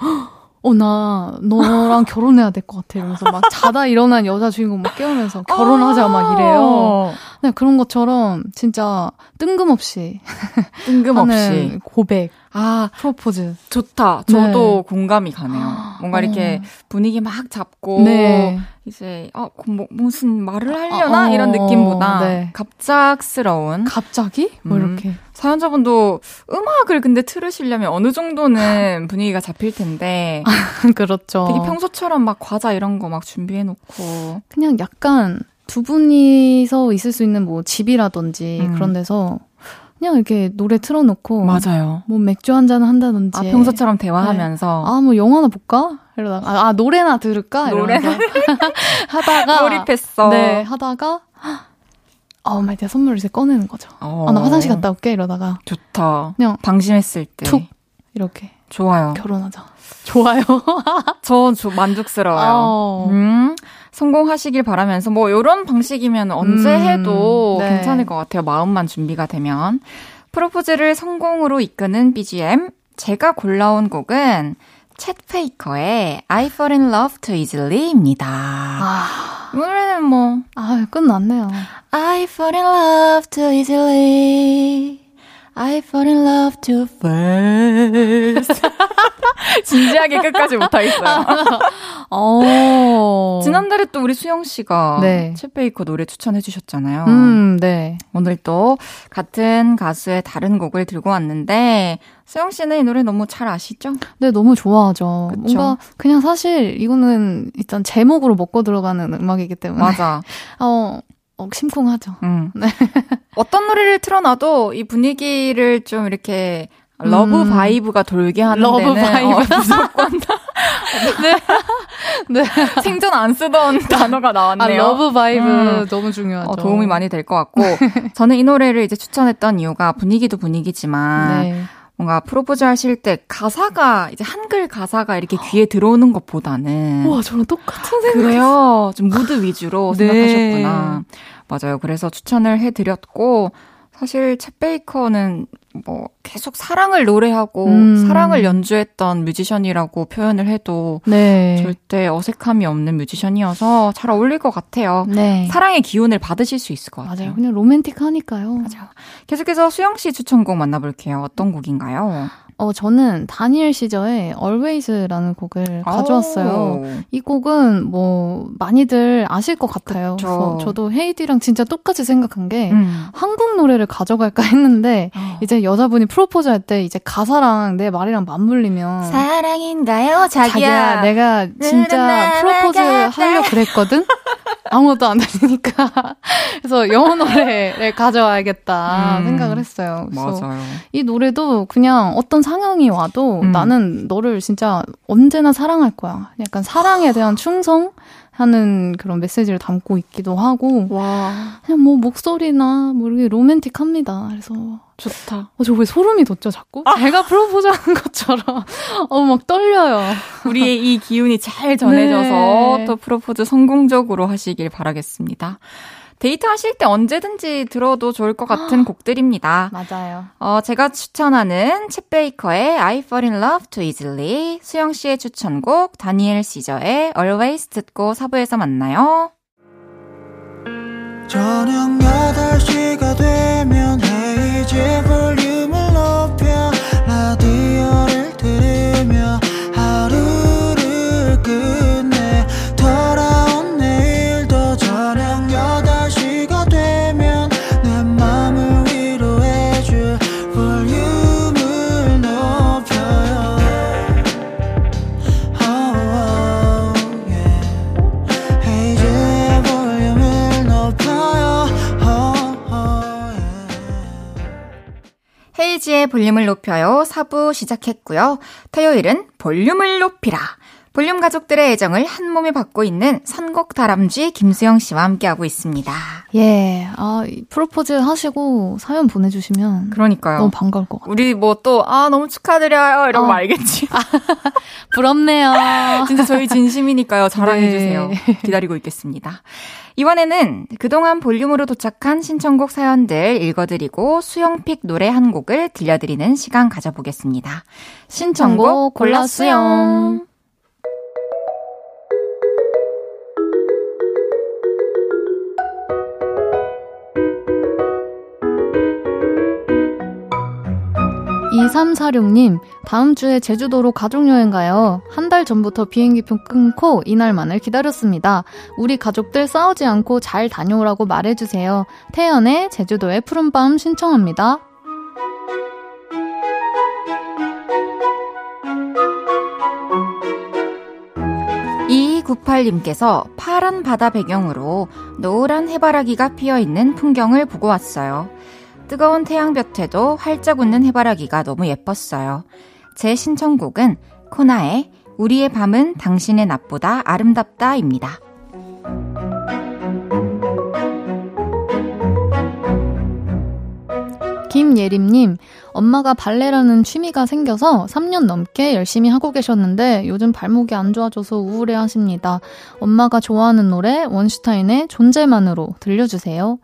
S3: 어 나 너랑 결혼해야 될 것 같아 이러면서 막 자다 일어난 여자 주인공 막 깨우면서 결혼하자 막 이래요. 네, 그런 것처럼 진짜 뜬금없이
S1: 뜬금없이
S3: 고백 아, 프로포즈.
S1: 좋다. 저도 네. 공감이 가네요. 뭔가 어. 이렇게 분위기 막 잡고 네. 이제 어 뭐, 무슨 말을 하려나 어, 이런 느낌보다 네. 갑작스러운
S3: 갑자기 뭐 음, 이렇게
S1: 사연자분도 음악을 근데 틀으시려면 어느 정도는 분위기가 잡힐 텐데
S3: 그렇죠.
S1: 되게 평소처럼 막 과자 이런 거 막 준비해 놓고
S3: 그냥 약간 두 분이서 있을 수 있는 뭐 집이라든지 음. 그런 데서 그냥 이렇게 노래 틀어놓고
S1: 맞아요.
S3: 뭐 맥주 한 잔 한다든지
S1: 아, 평소처럼 대화하면서
S3: 네. 아뭐 영화나 볼까 이러다가 아, 아 노래나 들을까
S1: 노래나
S3: 하다가
S1: 몰입했어.
S3: 네 하다가 어 마이 내 선물을 이제 꺼내는 거죠. 어. 아 나 화장실 갔다 올게 이러다가
S1: 좋다. 그냥 방심했을 때
S3: 툭 이렇게
S1: 좋아요.
S3: 결혼하자. 좋아요.
S1: 저, 저 만족스러워요. 어. 음. 성공하시길 바라면서 뭐 이런 방식이면 언제 음, 해도 네. 괜찮을 것 같아요. 마음만 준비가 되면. 프로포즈를 성공으로 이끄는 BGM 제가 골라온 곡은 쳇 베이커의 I Fall in Love Too Easily입니다. 아, 노래는 뭐
S3: 아, 끝났네요.
S1: I Fall in Love Too Easily I fall in love too first. 진지하게 끝까지 못하겠어요. 어. 지난달에 또 우리 수영 씨가 네. 챗 베이커 노래 추천해 주셨잖아요.
S3: 음, 네.
S1: 오늘 또 같은 가수의 다른 곡을 들고 왔는데 수영 씨는 이 노래 너무 잘 아시죠?
S3: 네, 너무 좋아하죠. 그쵸? 뭔가 그냥 사실 이거는 일단 제목으로 먹고 들어가는 음악이기 때문에
S1: 맞아.
S3: 어, 어 심쿵하죠. 음. 네.
S1: 어떤 노래를 틀어놔도 이 분위기를 좀 이렇게 love 음. vibe가 돌게 하는 love 데는 vibe. 어, 무조건 네. 네. 생전 안 쓰던 단어가 나왔네요.
S3: 아, love vibe 음. 너무 중요하죠.
S1: 어, 도움이 많이 될 것 같고 저는 이 노래를 이제 추천했던 이유가 분위기도 분위기지만 네. 뭔가 프로포즈 하실 때 가사가 이제 한글 가사가 이렇게 귀에 들어오는 것보다는
S3: 와 저랑 똑같은 생각
S1: 그래요. 좀 무드 위주로 네. 생각하셨구나. 맞아요. 그래서 추천을 해드렸고 사실 쳇 베이커는 뭐 계속 사랑을 노래하고 음. 사랑을 연주했던 뮤지션이라고 표현을 해도 네. 절대 어색함이 없는 뮤지션이어서 잘 어울릴 것 같아요. 네. 사랑의 기운을 받으실 수 있을 것 같아요.
S3: 맞아요. 그냥 로맨틱하니까요.
S1: 맞아요. 계속해서 수영 씨 추천곡 만나볼게요. 어떤 곡인가요?
S3: 어, 저는 다니엘 시저의 Always라는 곡을 가져왔어요. 이 곡은 뭐 많이들 아실 것 같아요. 그쵸. 그래서 저도 헤이디랑 진짜 똑같이 생각한 게 음. 한국 노래를 가져갈까 했는데 어. 이제 여자분이 프로포즈 할 때 이제 가사랑 내 말이랑 맞물리면
S1: 사랑인가요, 자기야? 자기야
S3: 내가 진짜 프로포즈 하려 그랬거든. 아무것도 안 들리니까 그래서 영어 노래를 가져와야겠다 음. 생각을 했어요.
S1: 맞아요.
S3: 이 노래도 그냥 어떤 상황이 와도 음. 나는 너를 진짜 언제나 사랑할 거야. 약간 사랑에 대한 충성? 하는 그런 메시지를 담고 있기도 하고 와. 그냥 뭐 목소리나 뭐 이렇게 로맨틱합니다. 그래서
S1: 좋다.
S3: 어, 저 왜 소름이 돋죠 자꾸? 아. 제가 프로포즈하는 것처럼 어 막 떨려요.
S1: 우리의 이 기운이 잘 전해져서 네. 또 프로포즈 성공적으로 하시길 바라겠습니다. 데이트 하실 때 언제든지 들어도 좋을 것 같은 곡들입니다.
S3: 맞아요.
S1: 어, 제가 추천하는 챗 베이커의 I Fall in Love Too Easily, 수영 씨의 추천곡 다니엘 시저의 Always 듣고 사부에서 만나요. 저녁 8시가 되면 헤이즈 볼륨을 헤이지의 볼륨을 높여요. 4부 시작했고요. 토요일은 볼륨을 높이라. 볼륨 가족들의 애정을 한 몸에 받고 있는 선곡 다람쥐 김수영 씨와 함께하고 있습니다.
S3: 예, 아, 프로포즈 하시고 사연 보내주시면.
S1: 그러니까요.
S3: 너무 반가울 것 같아요.
S1: 우리 뭐 또, 아, 너무 축하드려요. 이러고 어. 알겠지.
S3: 부럽네요.
S1: 진짜 저희 진심이니까요. 자랑해주세요. 네. 기다리고 있겠습니다. 이번에는 그동안 볼륨으로 도착한 신청곡 사연들 읽어드리고 수영픽 노래 한 곡을 들려드리는 시간 가져보겠습니다. 신청곡 골라 수영.
S3: 이삼사육님 다음 주에 제주도로 가족여행 가요. 한 달 전부터 비행기표 끊고 이날만을 기다렸습니다. 우리 가족들 싸우지 않고 잘 다녀오라고 말해주세요. 태연의 제주도의 푸른밤 신청합니다.
S1: 2298님께서 파란 바다 배경으로 노란 해바라기가 피어 있는 풍경을 보고 왔어요. 뜨거운 태양볕에도 활짝 웃는 해바라기가 너무 예뻤어요. 제 신청곡은 코나의 우리의 밤은 당신의 낮보다 아름답다입니다.
S3: 김예림님, 엄마가 발레라는 취미가 생겨서 3년 넘게 열심히 하고 계셨는데 요즘 발목이 안 좋아져서 우울해 하십니다. 엄마가 좋아하는 노래 원슈타인의 존재만으로 들려주세요.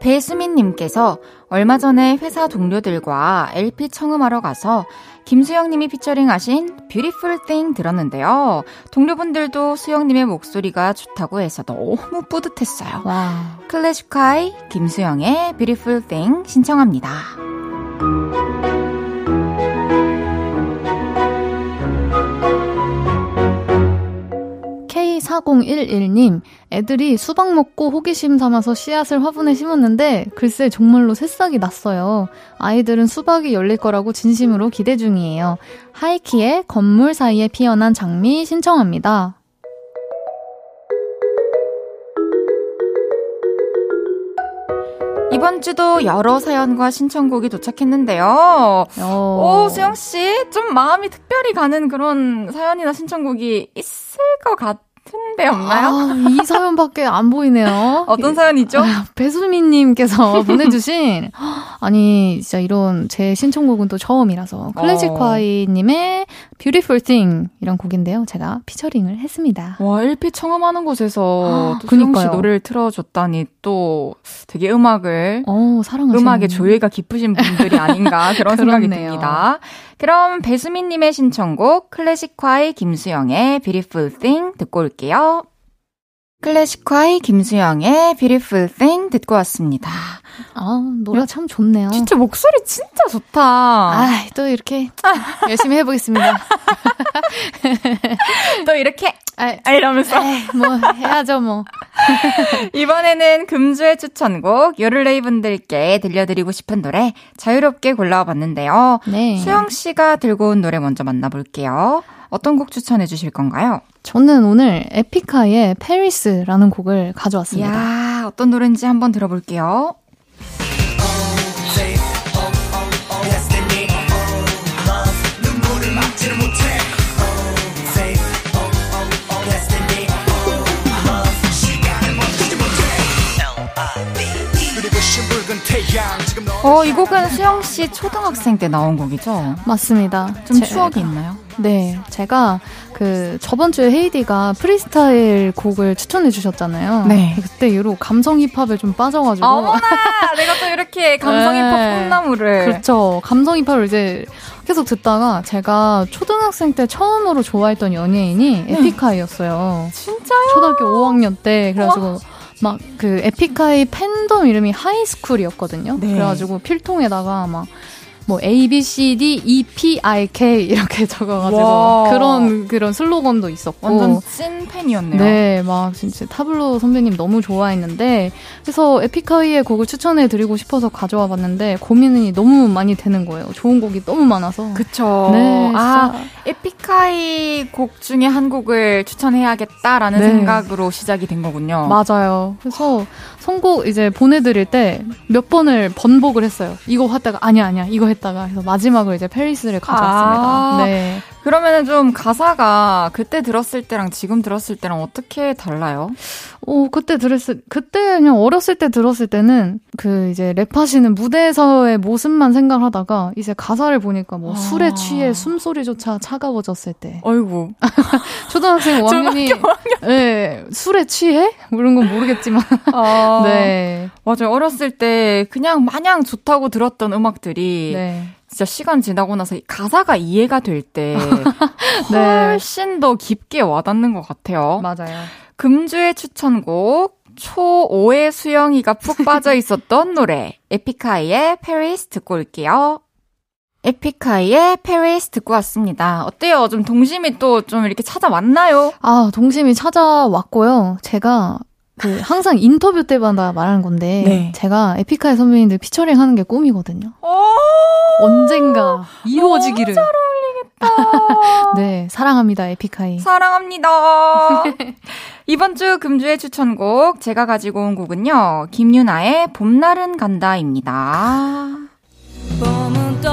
S1: 배수민님께서 얼마 전에 회사 동료들과 LP 청음하러 가서 김수영님이 피처링하신 Beautiful Thing 들었는데요. 동료분들도 수영님의 목소리가 좋다고 해서 너무 뿌듯했어요. 와. 클래식하이 김수영의 Beautiful Thing 신청합니다.
S3: K4011님, 애들이 수박 먹고 호기심 삼아서 씨앗을 화분에 심었는데, 글쎄 정말로 새싹이 났어요. 아이들은 수박이 열릴 거라고 진심으로 기대 중이에요. 하이키의 건물 사이에 피어난 장미 신청합니다.
S1: 이번 주도 여러 사연과 신청곡이 도착했는데요. 어. 오, 수영씨, 좀 마음이 특별히 가는 그런 사연이나 신청곡이 있을 것 같아요. 같은데 없나요?
S3: 아, 이 사연밖에 안 보이네요.
S1: 어떤 사연이죠? 아,
S3: 배수민님께서 보내주신 아니 진짜 이런 제 신청곡은 또 처음이라서 클래식화이님의 Beautiful Thing 이런 곡인데요. 제가 피처링을 했습니다.
S1: 와 1피 청음하는 곳에서 아, 또 수영 씨 노래를 틀어줬다니 또 되게 음악을
S3: 어, 사랑하시는
S1: 음악에 조예가 깊으신 분들이 아닌가 그런 생각이 듭니다. 그럼 배수민님의 신청곡 클래식화의 김수영의 Beautiful Thing 듣고 올게요. 클래식화의 김수영의 Beautiful Thing 듣고 왔습니다.
S3: 아, 노래 참 좋네요.
S1: 진짜 목소리 진짜 좋다.
S3: 아, 또 이렇게 열심히 해보겠습니다.
S1: 또 이렇게 아, 아 이러면서
S3: 에이, 뭐 해야죠 뭐.
S1: 이번에는 금주의 추천곡 요를레이 분들께 들려드리고 싶은 노래 자유롭게 골라와 봤는데요. 네. 수영 씨가 들고 온 노래 먼저 만나볼게요. 어떤 곡 추천해 주실 건가요?
S3: 저는 오늘 에픽하이의 페리스라는 곡을 가져왔습니다.
S1: 야, 어떤 노래인지 한번 들어볼게요. 어, 이 곡은 수영 씨 초등학생 때 나온 곡이죠?
S3: 맞습니다.
S1: 좀 제, 추억이 있나요?
S3: 네, 제가 그 저번 주에 헤이디가 프리스타일 곡을 추천해 주셨잖아요. 네. 그때 이후로 감성 힙합에 좀 빠져가지고.
S1: 어머나, 내가 또 이렇게 감성 힙합 네. 꿈나무를.
S3: 그렇죠. 감성 힙합을 이제 계속 듣다가 제가 초등학생 때 처음으로 좋아했던 연예인이 네. 에픽하이였어요.
S1: 진짜요?
S3: 초등학교 5학년 때 그래가지고. 와. 막 그 에픽하이 팬덤 이름이 하이스쿨이었거든요. 네. 그래가지고 필통에다가 막 뭐 A B C D E P I K 이렇게 적어가지고 와. 그런 그런 슬로건도 있었고
S1: 완전 찐 팬이었네요.
S3: 네, 막 진짜 타블로 선배님 너무 좋아했는데 그래서 에픽하이의 곡을 추천해 드리고 싶어서 가져와 봤는데 고민이 너무 많이 되는 거예요. 좋은 곡이 너무 많아서.
S1: 그쵸. 네, 아 에픽하이 곡 중에 한 곡을 추천해야겠다라는 네. 생각으로 시작이 된 거군요.
S3: 맞아요. 그래서 선곡 이제 보내드릴 때 몇 번을 번복을 했어요. 이거 하다가 아니야 아니야 이거 했. 했다가 그래서 마지막으로 이제 페리스를 가져왔습니다. 아~ 네.
S1: 그러면은 좀 가사가 그때 들었을 때랑 지금 들었을 때랑 어떻게 달라요?
S3: 어, 그때 들었을, 그때 그냥 어렸을 때 들었을 때는 그 이제 랩하시는 무대에서의 모습만 생각하다가 이제 가사를 보니까 뭐 아. 술에 취해 숨소리조차 차가워졌을 때.
S1: 어이구.
S3: 초등학생 5학년이. 네, 술에 취해? 이런 건 모르겠지만. 아. 네.
S1: 맞아요. 어렸을 때 그냥 마냥 좋다고 들었던 음악들이. 네. 진짜 시간 지나고 나서 가사가 이해가 될때 네. 훨씬 더 깊게 와닿는 것 같아요.
S3: 맞아요.
S1: 금주의 추천곡 초5의 수영이가 푹 빠져 있었던 노래 에픽하이의 페리스 듣고 올게요. 에픽하이의 페리스 듣고 왔습니다. 어때요? 좀 동심이 또 좀 이렇게 찾아왔나요?
S3: 아, 동심이 찾아왔고요. 제가 그 항상 인터뷰 때마다 말하는 건데 네. 제가 에픽하이 선배님들 피처링 하는 게 꿈이거든요. 언젠가 이루어지기를.
S1: 너무 잘 어울리겠다.
S3: 네, 사랑합니다 에픽하이.
S1: 사랑합니다. 이번 주 금주의 추천곡 제가 가지고 온 곡은요. 김유나의 봄날은 간다입니다. 봄은 또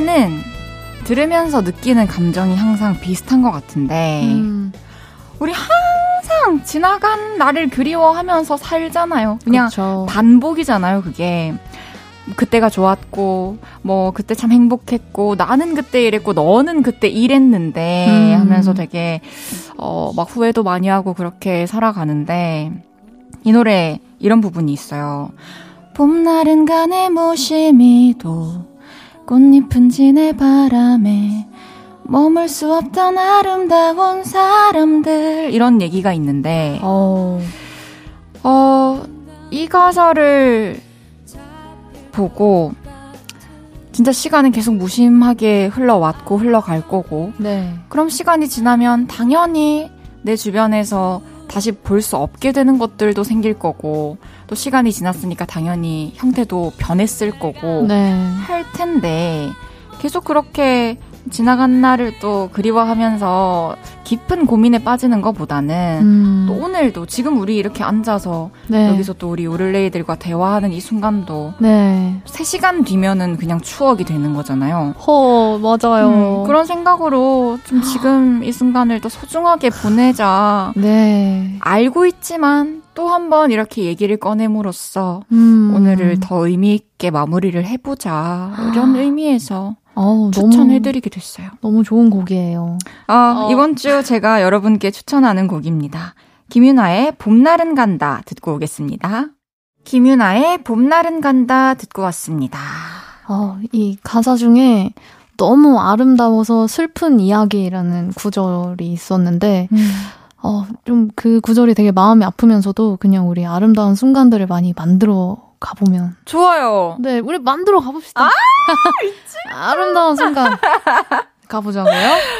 S1: 노래는 들으면서 느끼는 감정이 항상 비슷한 것 같은데, 음. 우리 항상 지나간 나를 그리워하면서 살잖아요. 그냥
S3: 그쵸.
S1: 반복이잖아요, 그게. 그때가 좋았고, 뭐, 그때 참 행복했고, 나는 그때 이랬고, 너는 그때 이랬는데,
S3: 음.
S1: 하면서 되게, 어, 막 후회도 많이 하고 그렇게 살아가는데, 이 노래, 이런 부분이 있어요. 봄날은 가네 무심히도, 꽃잎은 지네 바람에, 머물 수 없던 아름다운 사람들, 이런 얘기가 있는데,
S3: 어,
S1: 어, 이 가사를 보고 진짜 시간은 계속 무심하게 흘러왔고 흘러갈 거고.
S3: 네.
S1: 그럼 시간이 지나면 당연히 내 주변에서 다시 볼 수 없게 되는 것들도 생길 거고 또 시간이 지났으니까 당연히 형태도 변했을 거고
S3: 네.
S1: 할 텐데 계속 그렇게 지나간 날을 또 그리워하면서 깊은 고민에 빠지는 것보다는
S3: 음,
S1: 또 오늘도 지금 우리 이렇게 앉아서
S3: 네.
S1: 여기서 또 우리 오를레이들과 대화하는 이 순간도
S3: 네.
S1: 3시간 뒤면은 그냥 추억이 되는 거잖아요.
S3: 허, 맞아요.
S1: 음, 그런 생각으로 좀 지금 이 순간을 또 소중하게 보내자.
S3: 네.
S1: 알고 있지만 또 한 번 이렇게 얘기를 꺼냄으로써
S3: 음.
S1: 오늘을 더 의미 있게 마무리를 해보자. 이런 의미에서
S3: 어우,
S1: 추천해드리게 됐어요.
S3: 너무, 좋은 곡이에요.
S1: 아,
S3: 어.
S1: 이번 주 제가 여러분께 추천하는 곡입니다. 김윤아의 봄날은 간다 듣고 오겠습니다. 김윤아의 봄날은 간다 듣고 왔습니다.
S3: 어, 이 가사 중에 너무 아름다워서 슬픈 이야기라는 구절이 있었는데, 어, 좀 그 구절이 되게 마음이 아프면서도 그냥 우리 아름다운 순간들을 많이 만들어 가보면.
S1: 좋아요.
S3: 네, 우리 만들어 가봅시다. 아, 아름다운 순간. 가보자고요?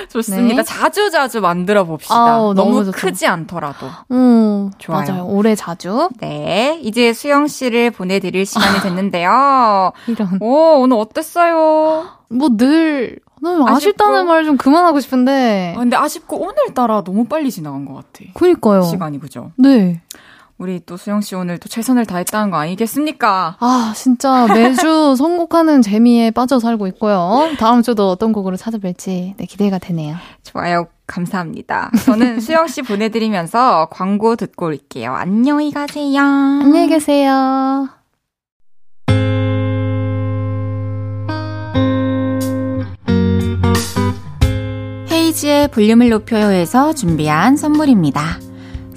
S1: 좋습니다.
S3: 네.
S1: 자주 자주 만들어 봅시다.
S3: 아우, 너무
S1: 너무. 크지 않더라도.
S3: 음,
S1: 좋아요.
S3: 맞아요. 올해 자주.
S1: 네, 이제 수영 씨를 보내드릴 시간이 됐는데요.
S3: 이런.
S1: 오, 오늘 어땠어요?
S3: 뭐 늘, 너무
S1: 아쉽고.
S3: 아쉽다는 말 좀 그만하고 싶은데.
S1: 아, 근데 아쉽고 오늘따라 너무 빨리 지나간 것 같아.
S3: 그니까요.
S1: 시간이 그죠?
S3: 네.
S1: 우리 또 수영 씨 오늘 또 최선을 다했다는 거 아니겠습니까?
S3: 아, 진짜 매주 선곡하는 재미에 빠져 살고 있고요. 다음 주도 어떤 곡으로 찾아뵐지 네, 기대가 되네요.
S1: 좋아요. 감사합니다. 저는 수영 씨 보내드리면서 광고 듣고 올게요. 안녕히 가세요.
S3: 안녕히 계세요.
S1: 헤이지의 볼륨을 높여요에서 준비한 선물입니다.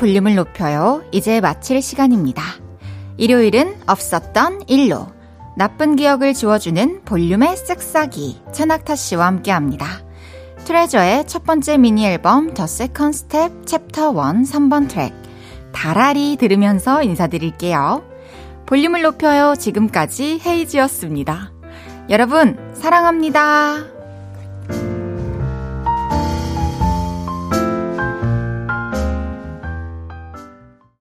S1: 볼륨을 높여요. 이제 마칠 시간입니다. 일요일은 없었던 일로. 나쁜 기억을 지워주는 볼륨의 쓱싹이 천낙타 씨와 함께 합니다. 트레저의 첫 번째 미니 앨범 The Second Step Chapter 1 3번 트랙 다라리 들으면서 인사드릴게요. 볼륨을 높여요. 지금까지 헤이즈였습니다. 여러분, 사랑합니다.